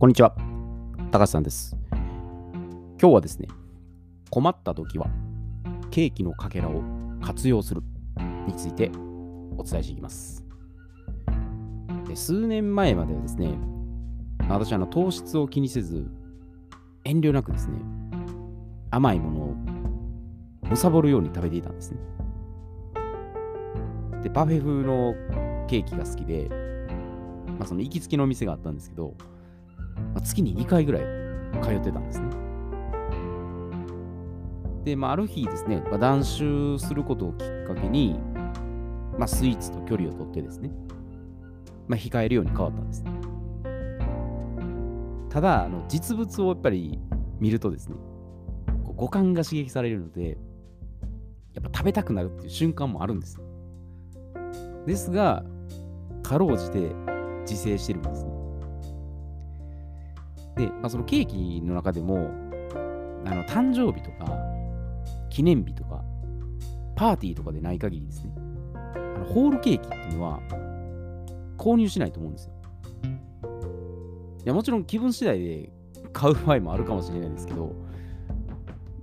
こんにちは。高橋さんです。今日はですね、困った時はケーキのかけらを活用するについてお伝えしていきます。で数年前まではですね、私はあの糖質を気にせず、遠慮なくですね、甘いものを貪るように食べていたんですね。で、パフェ風のケーキが好きで、まあ、その行きつけのお店があったんですけど、月に2回ぐらい通ってたんですね。で、まあ、ある日ですね、まあ、断酒することをきっかけに、まあ、スイーツと距離を取ってですね、まあ、控えるように変わったんです。ただ、あの実物をやっぱり見るとですね、五感が刺激されるので、やっぱ食べたくなるっていう瞬間もあるんです。ですが、かろうじて自制してるんですね。で、まあ、そのケーキの中でも、あの誕生日とか、記念日とか、パーティーとかでない限りですね、あのホールケーキっていうのは購入しないと思うんですよ。いや、もちろん気分次第で買う場合もあるかもしれないですけど、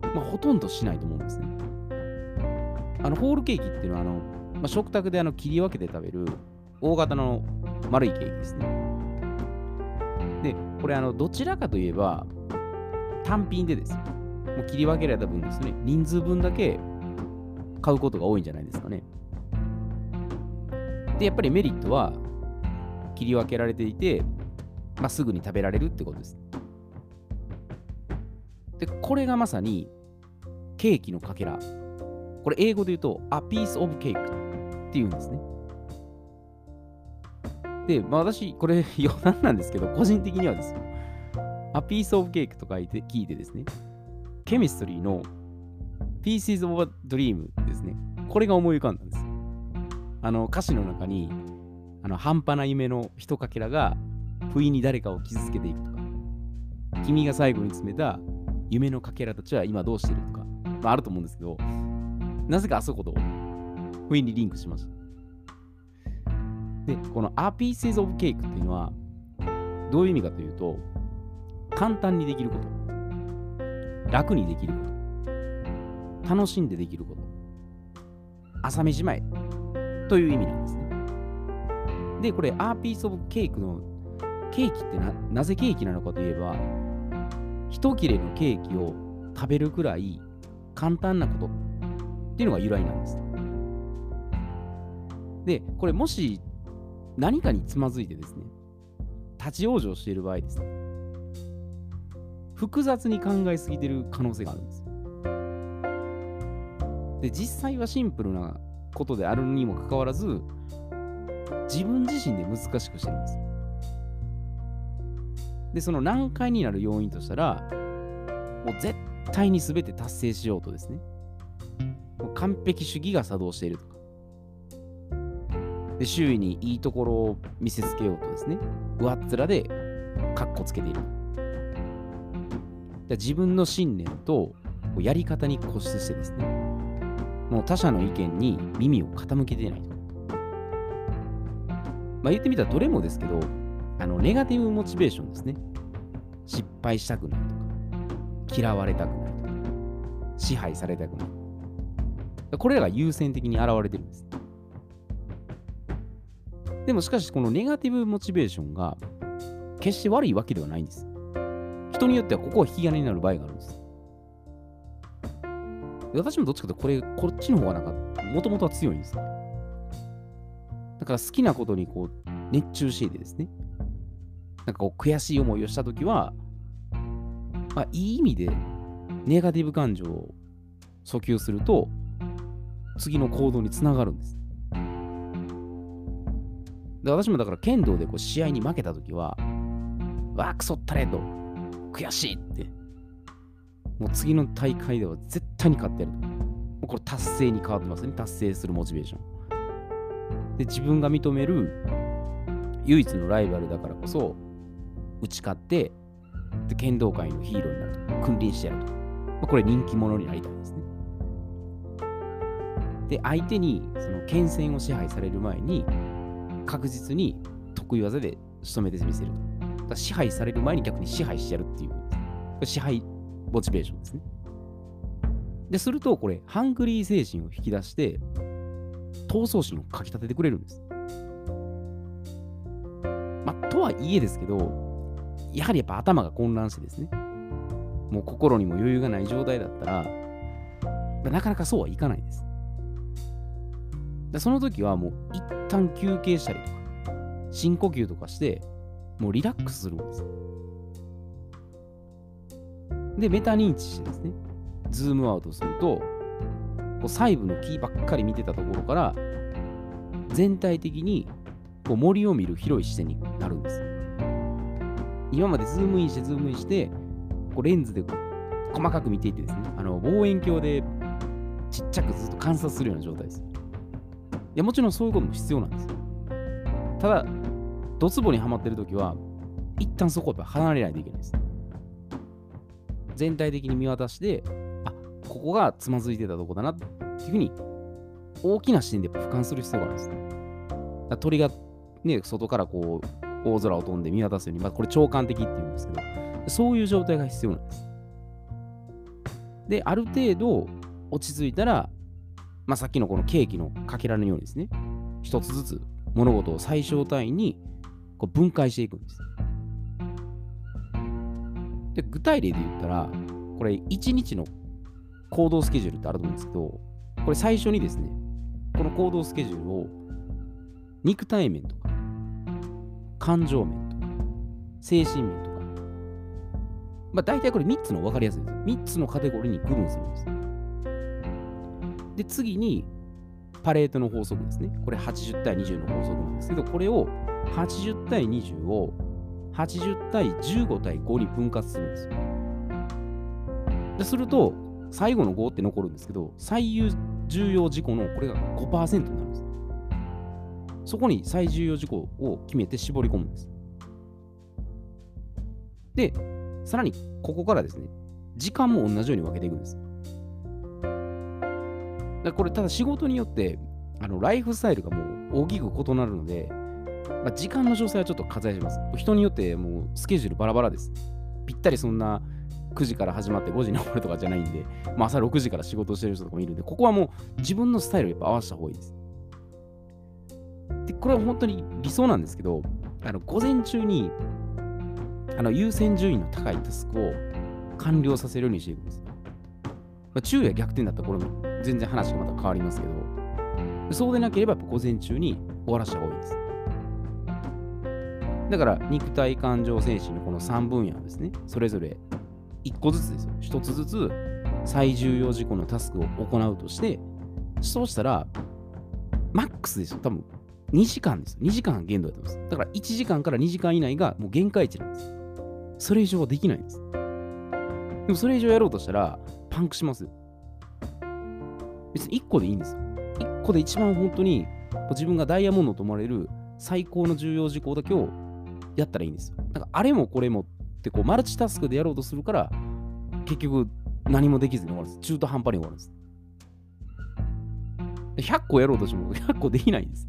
まあ、ほとんどしないと思うんですね。あのホールケーキっていうのはあの、まあ、食卓であの切り分けて食べる大型の丸いケーキですね。これあのどちらかといえば単品でですよ。もう切り分けられた分ですね、人数分だけ買うことが多いんじゃないですかね。で、やっぱりメリットは切り分けられていて、まあ、すぐに食べられるってことです。で、これがまさにケーキのかけら。これ英語で言うと、a piece of cake っていうんですね。で、まあ、私、これ 余談なんですけど、個人的にはですよ、a piece of cake と書いて聞いてですね、ケミストリーの pieces of a dream ですね。これが思い浮かんだんです。あの歌詞の中に、あの半端な夢の一かけらが不意に誰かを傷つけていくとか、君が最後に詰めた夢のかけらたちは今どうしてるとか、まあ、あると思うんですけど、なぜかあそこと不意にリンクしました。で、この A Pieces of Cake っていうのは、どういう意味かというと、簡単にできること、楽にできること、楽しんでできること、朝飯前という意味なんですね。で、これ、A Piece of Cake のケーキってななぜケーキなのかといえば、一切れのケーキを食べるくらい簡単なことっていうのが由来なんです。で、これもし何かにつまずいてですね、立ち往生している場合ですね、複雑に考えすぎてる可能性があるんです。で、実際はシンプルなことであるにもかかわらず、自分自身で難しくしてるんです。で、その難解になる要因としたら、もう絶対に全て達成しようとですね、もう完璧主義が作動しているとか、で周囲にいいところを見せつけようとですね、上っ面でカッコつけている。自分の信念とやり方に固執してですね、もう他者の意見に耳を傾けていないと。まあ言ってみたらどれもですけど、あのネガティブモチベーションですね。失敗したくないとか、嫌われたくないとか、支配されたくない。これらが優先的に現れてるんです。でもしかし、このネガティブモチベーションが決して悪いわけではないんです。人によってはここは引き金になる場合があるんです。私もどっちかというと、これ、こっちの方がなんか、もともとは強いんです。だから好きなことにこう熱中していてですね、なんかこう悔しい思いをしたときは、まあ、いい意味でネガティブ感情を訴求すると、次の行動につながるんです。で私もだから剣道でこう試合に負けたときは、わあ、くそったれと、悔しいって、もう次の大会では絶対に勝ってやると。もうこれ達成に変わってますね。達成するモチベーション。で、自分が認める唯一のライバルだからこそ、打ち勝って、で剣道界のヒーローになると。君臨してやると。まあ、これ人気者になりたいですね。で、相手にその剣戦を支配される前に、確実に得意技で仕留めてみせると。支配される前に逆に支配してやるっていう。支配モチベーションですね。で、すると、これ、ハングリー精神を引き出して、闘争心をかきたててくれるんです。まあ、とはいえですけど、やはりやっぱ頭が混乱してですね、もう心にも余裕がない状態だったら、なかなかそうはいかないです。その時はもう一旦休憩したりとか、深呼吸とかして、もうリラックスするんです。で、メタ認知してですね、ズームアウトすると、こう細部のキーばっかり見てたところから、全体的にこう森を見る広い視点になるんです。今までズームインしてズームインして、こうレンズで細かく見ていてですね、あの望遠鏡でちっちゃくずっと観察するような状態です。や、もちろんそういうことも必要なんです。ただ、ドツボにはまってるときは、一旦そこを離れないといけないです。全体的に見渡して、あここがつまずいてたとこだなっていうふうに、大きな視点で俯瞰する必要があるんです。鳥がね、外からこう、大空を飛んで見渡すように、まあ、これ長官的って言うんですけど、そういう状態が必要なんです。で、ある程度落ち着いたら、まあ、さっきのこのケーキのかけらのようにですね、一つずつ物事を最小単位にこう分解していくんです。で、具体例で言ったら、これ1日の行動スケジュールってあると思うんですけど、これ最初にですね、この行動スケジュールを肉体面とか、感情面とか、精神面とか、まあ大体これ3つの分かりやすいです。3つのカテゴリーに区分するんです。で、次に、パレートの法則ですね。これ80対20の法則なんですけど、これを80対20を80対15対5に分割するんですよ。ですると、最後の5って残るんですけど、最重要事項のこれが5%になるんです。そこに最重要事項を決めて絞り込むんです。で、さらにここからですね、時間も同じように分けていくんです。だこれ、ただ仕事によって、あのライフスタイルがもう大きく異なるので、まあ、時間の調整はちょっと割愛します。人によってもうスケジュールバラバラです。ぴったりそんな9時から始まって5時に終わるとかじゃないんで、まあ、朝6時から仕事してる人とかもいるんで、ここはもう自分のスタイルをやっぱ合わせた方がいいです。で、これは本当に理想なんですけど、あの午前中にあの優先順位の高いタスクを完了させるようにしていくんです。まあ、昼夜逆転だったらこれも全然話がまた変わりますけど、そうでなければ午前中に終わらせた方がいいです。だから、肉体、感情、精神のこの3分野ですね、それぞれ1個ずつですよ。1つずつ最重要事項のタスクを行うとして、そうしたら、マックスですよ。多分2時間ですよ。2時間限度だと思います。だから1時間から2時間以内がもう限界値なんです。それ以上はできないんです。でもそれ以上やろうとしたら、パンクしますよ。別に1個でいいんですよ。1個で一番本当に自分がダイヤモンドと思われる最高の重要事項だけをやったらいいんですよ。なんかあれもこれもってこうマルチタスクでやろうとするから結局何もできずに終わるんです。中途半端に終わるんです。100個やろうとしても 100個できないんです。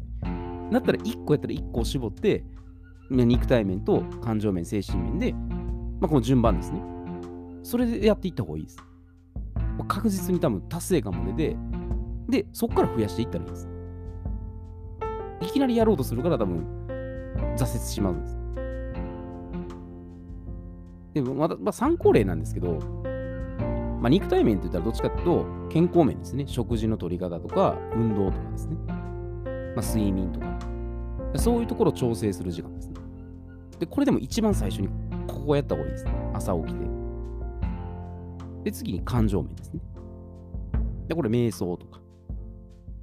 だったら1個やったら1個を絞って、肉体面と感情面、精神面で、まあ、この順番ですね。それでやっていった方がいいです。確実に多分達成感も出て、で、そこから増やしていったらいいです。いきなりやろうとするから多分挫折しまうんです。でもまだ、まあ、参考例なんですけど、まあ、肉体面って言ったらどっちかっていうと健康面ですね。食事の取り方とか運動とかですね。まあ、睡眠とか。そういうところを調整する時間ですね。で、これでも一番最初にここをやった方がいいですね。朝起きて。で、次に感情面ですね。で、これ瞑想とか、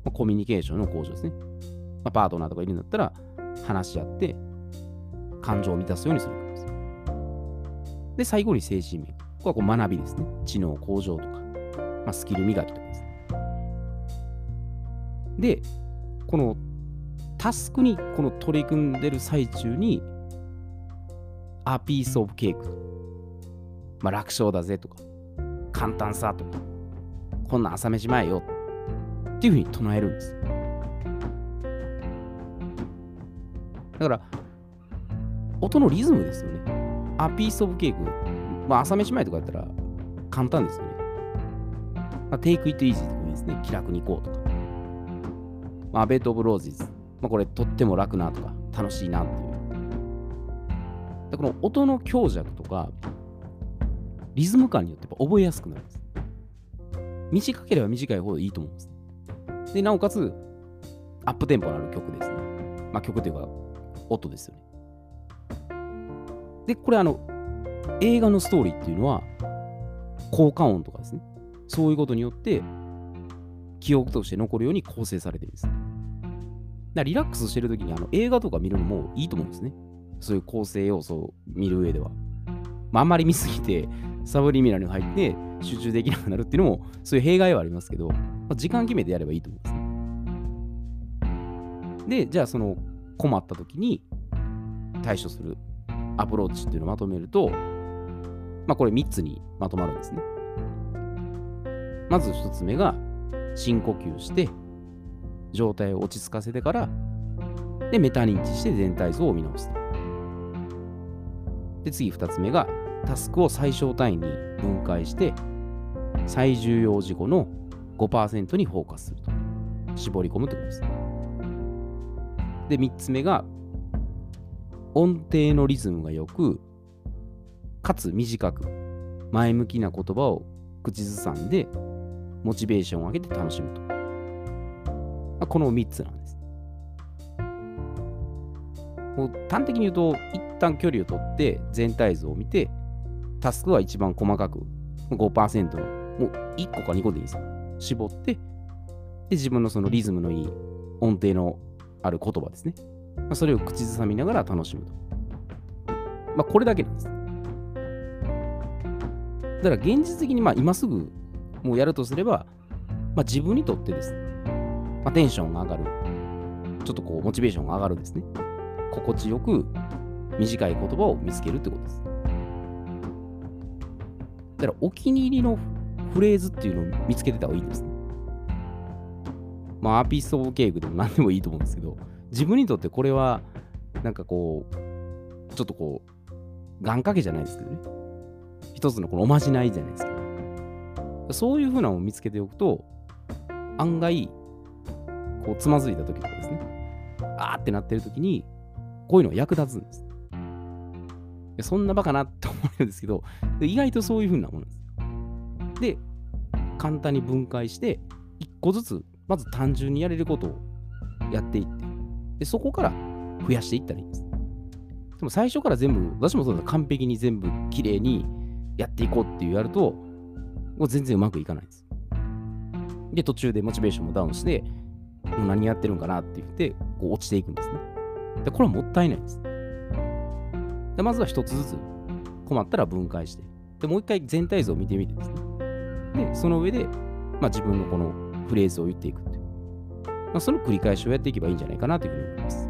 まあ、コミュニケーションの向上ですね。まあ、パートナーとかいるんだったら話し合って感情を満たすようにする。です。で、最後に精神面。ここはこう学びですね。知能向上とか、まあ、スキル磨きとかですね。で、このタスクにこの取り組んでる最中に、a piece of cake。まあ、楽勝だぜとか、簡単さとか、こんな朝飯前よっていうふうに唱えるんです。だから、音のリズムですよね。あ、ピースオブケーク。まあ、朝飯前とかやったら簡単ですよね。まあ、テイクイットイージーとかいいですね。気楽に行こうとか。まあ、ベートオブローズズ。まあ、これとっても楽なとか、楽しいなっていう。でこの音の強弱とか、リズム感によってやっぱ覚えやすくなるんです。短ければ短いほどいいと思うんです。で、なおかつ、アップテンポのある曲ですね。まあ曲というか、音ですよね。で、これあの、映画のストーリーっていうのは、効果音とかですね。そういうことによって、記憶として残るように構成されてるんです。だリラックスしてるときにあの映画とか見るのもいいと思うんですね。そういう構成要素を見る上では。まあ、あんまり見すぎて、サブリミナルに入って集中できなくなるっていうのも、そういう弊害はありますけど、まあ、時間決めてやればいいと思うんですね。で、じゃあその困った時に対処するアプローチっていうのをまとめると、まあこれ3つにまとまるんですね。まず1つ目が深呼吸して、状態を落ち着かせてから、で、メタ認知して全体像を見直すと。で、次2つ目がタスクを最小単位に分解して、最重要事項の5%にフォーカスすると。絞り込むということです。で、3つ目が、音程のリズムが良く、かつ短く、前向きな言葉を口ずさんで、モチベーションを上げて楽しむと。この3つなんです。もう端的に言うと、一旦距離を取って全体像を見て、タスクは一番細かく5%の、もう1個か2個でいいですよ。絞って、で、自分のそのリズムのいい音程のある言葉ですね。まあ、それを口ずさみながら楽しむと。まあ、これだけなんです。だから現実的にまあ今すぐもうやるとすれば、まあ、自分にとってです、まあ、テンションが上がる。ちょっとこう、モチベーションが上がるですね。心地よく短い言葉を見つけるってことです。だからお気に入りのフレーズっていうのを見つけてた方がいいですね。まあ、アーピースオブケークでも何でもいいと思うんですけど、自分にとってこれは、なんかこう、ちょっとこう、願掛けじゃないですけどね。一つのこのおまじないじゃないですけど。そういうふうなのを見つけておくと、案外、こう、つまずいた時とかですね。あーってなってる時に、こういうのが役立つんです。そんなバカなって思うんですけど、意外とそういう風なものです。で、簡単に分解して、一個ずつ、まず単純にやれることをやっていって、でそこから増やしていったらいいんです。でも最初から全部、私もそうだ、完璧に全部きれいにやっていこうっていうやると、もう全然うまくいかないんです。で、途中でモチベーションもダウンして、もう何やってるんかなって言って、こう落ちていくんですね。で、これはもったいないんです。でまずは1つずつ困ったら分解して、でもう一回全体像を見てみてですね。で、その上で、まあ、自分のこのフレーズを言っていくっていう。まあ、その繰り返しをやっていけばいいんじゃないかなというふうに思います。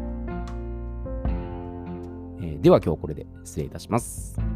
えー、では今日これで失礼いたします。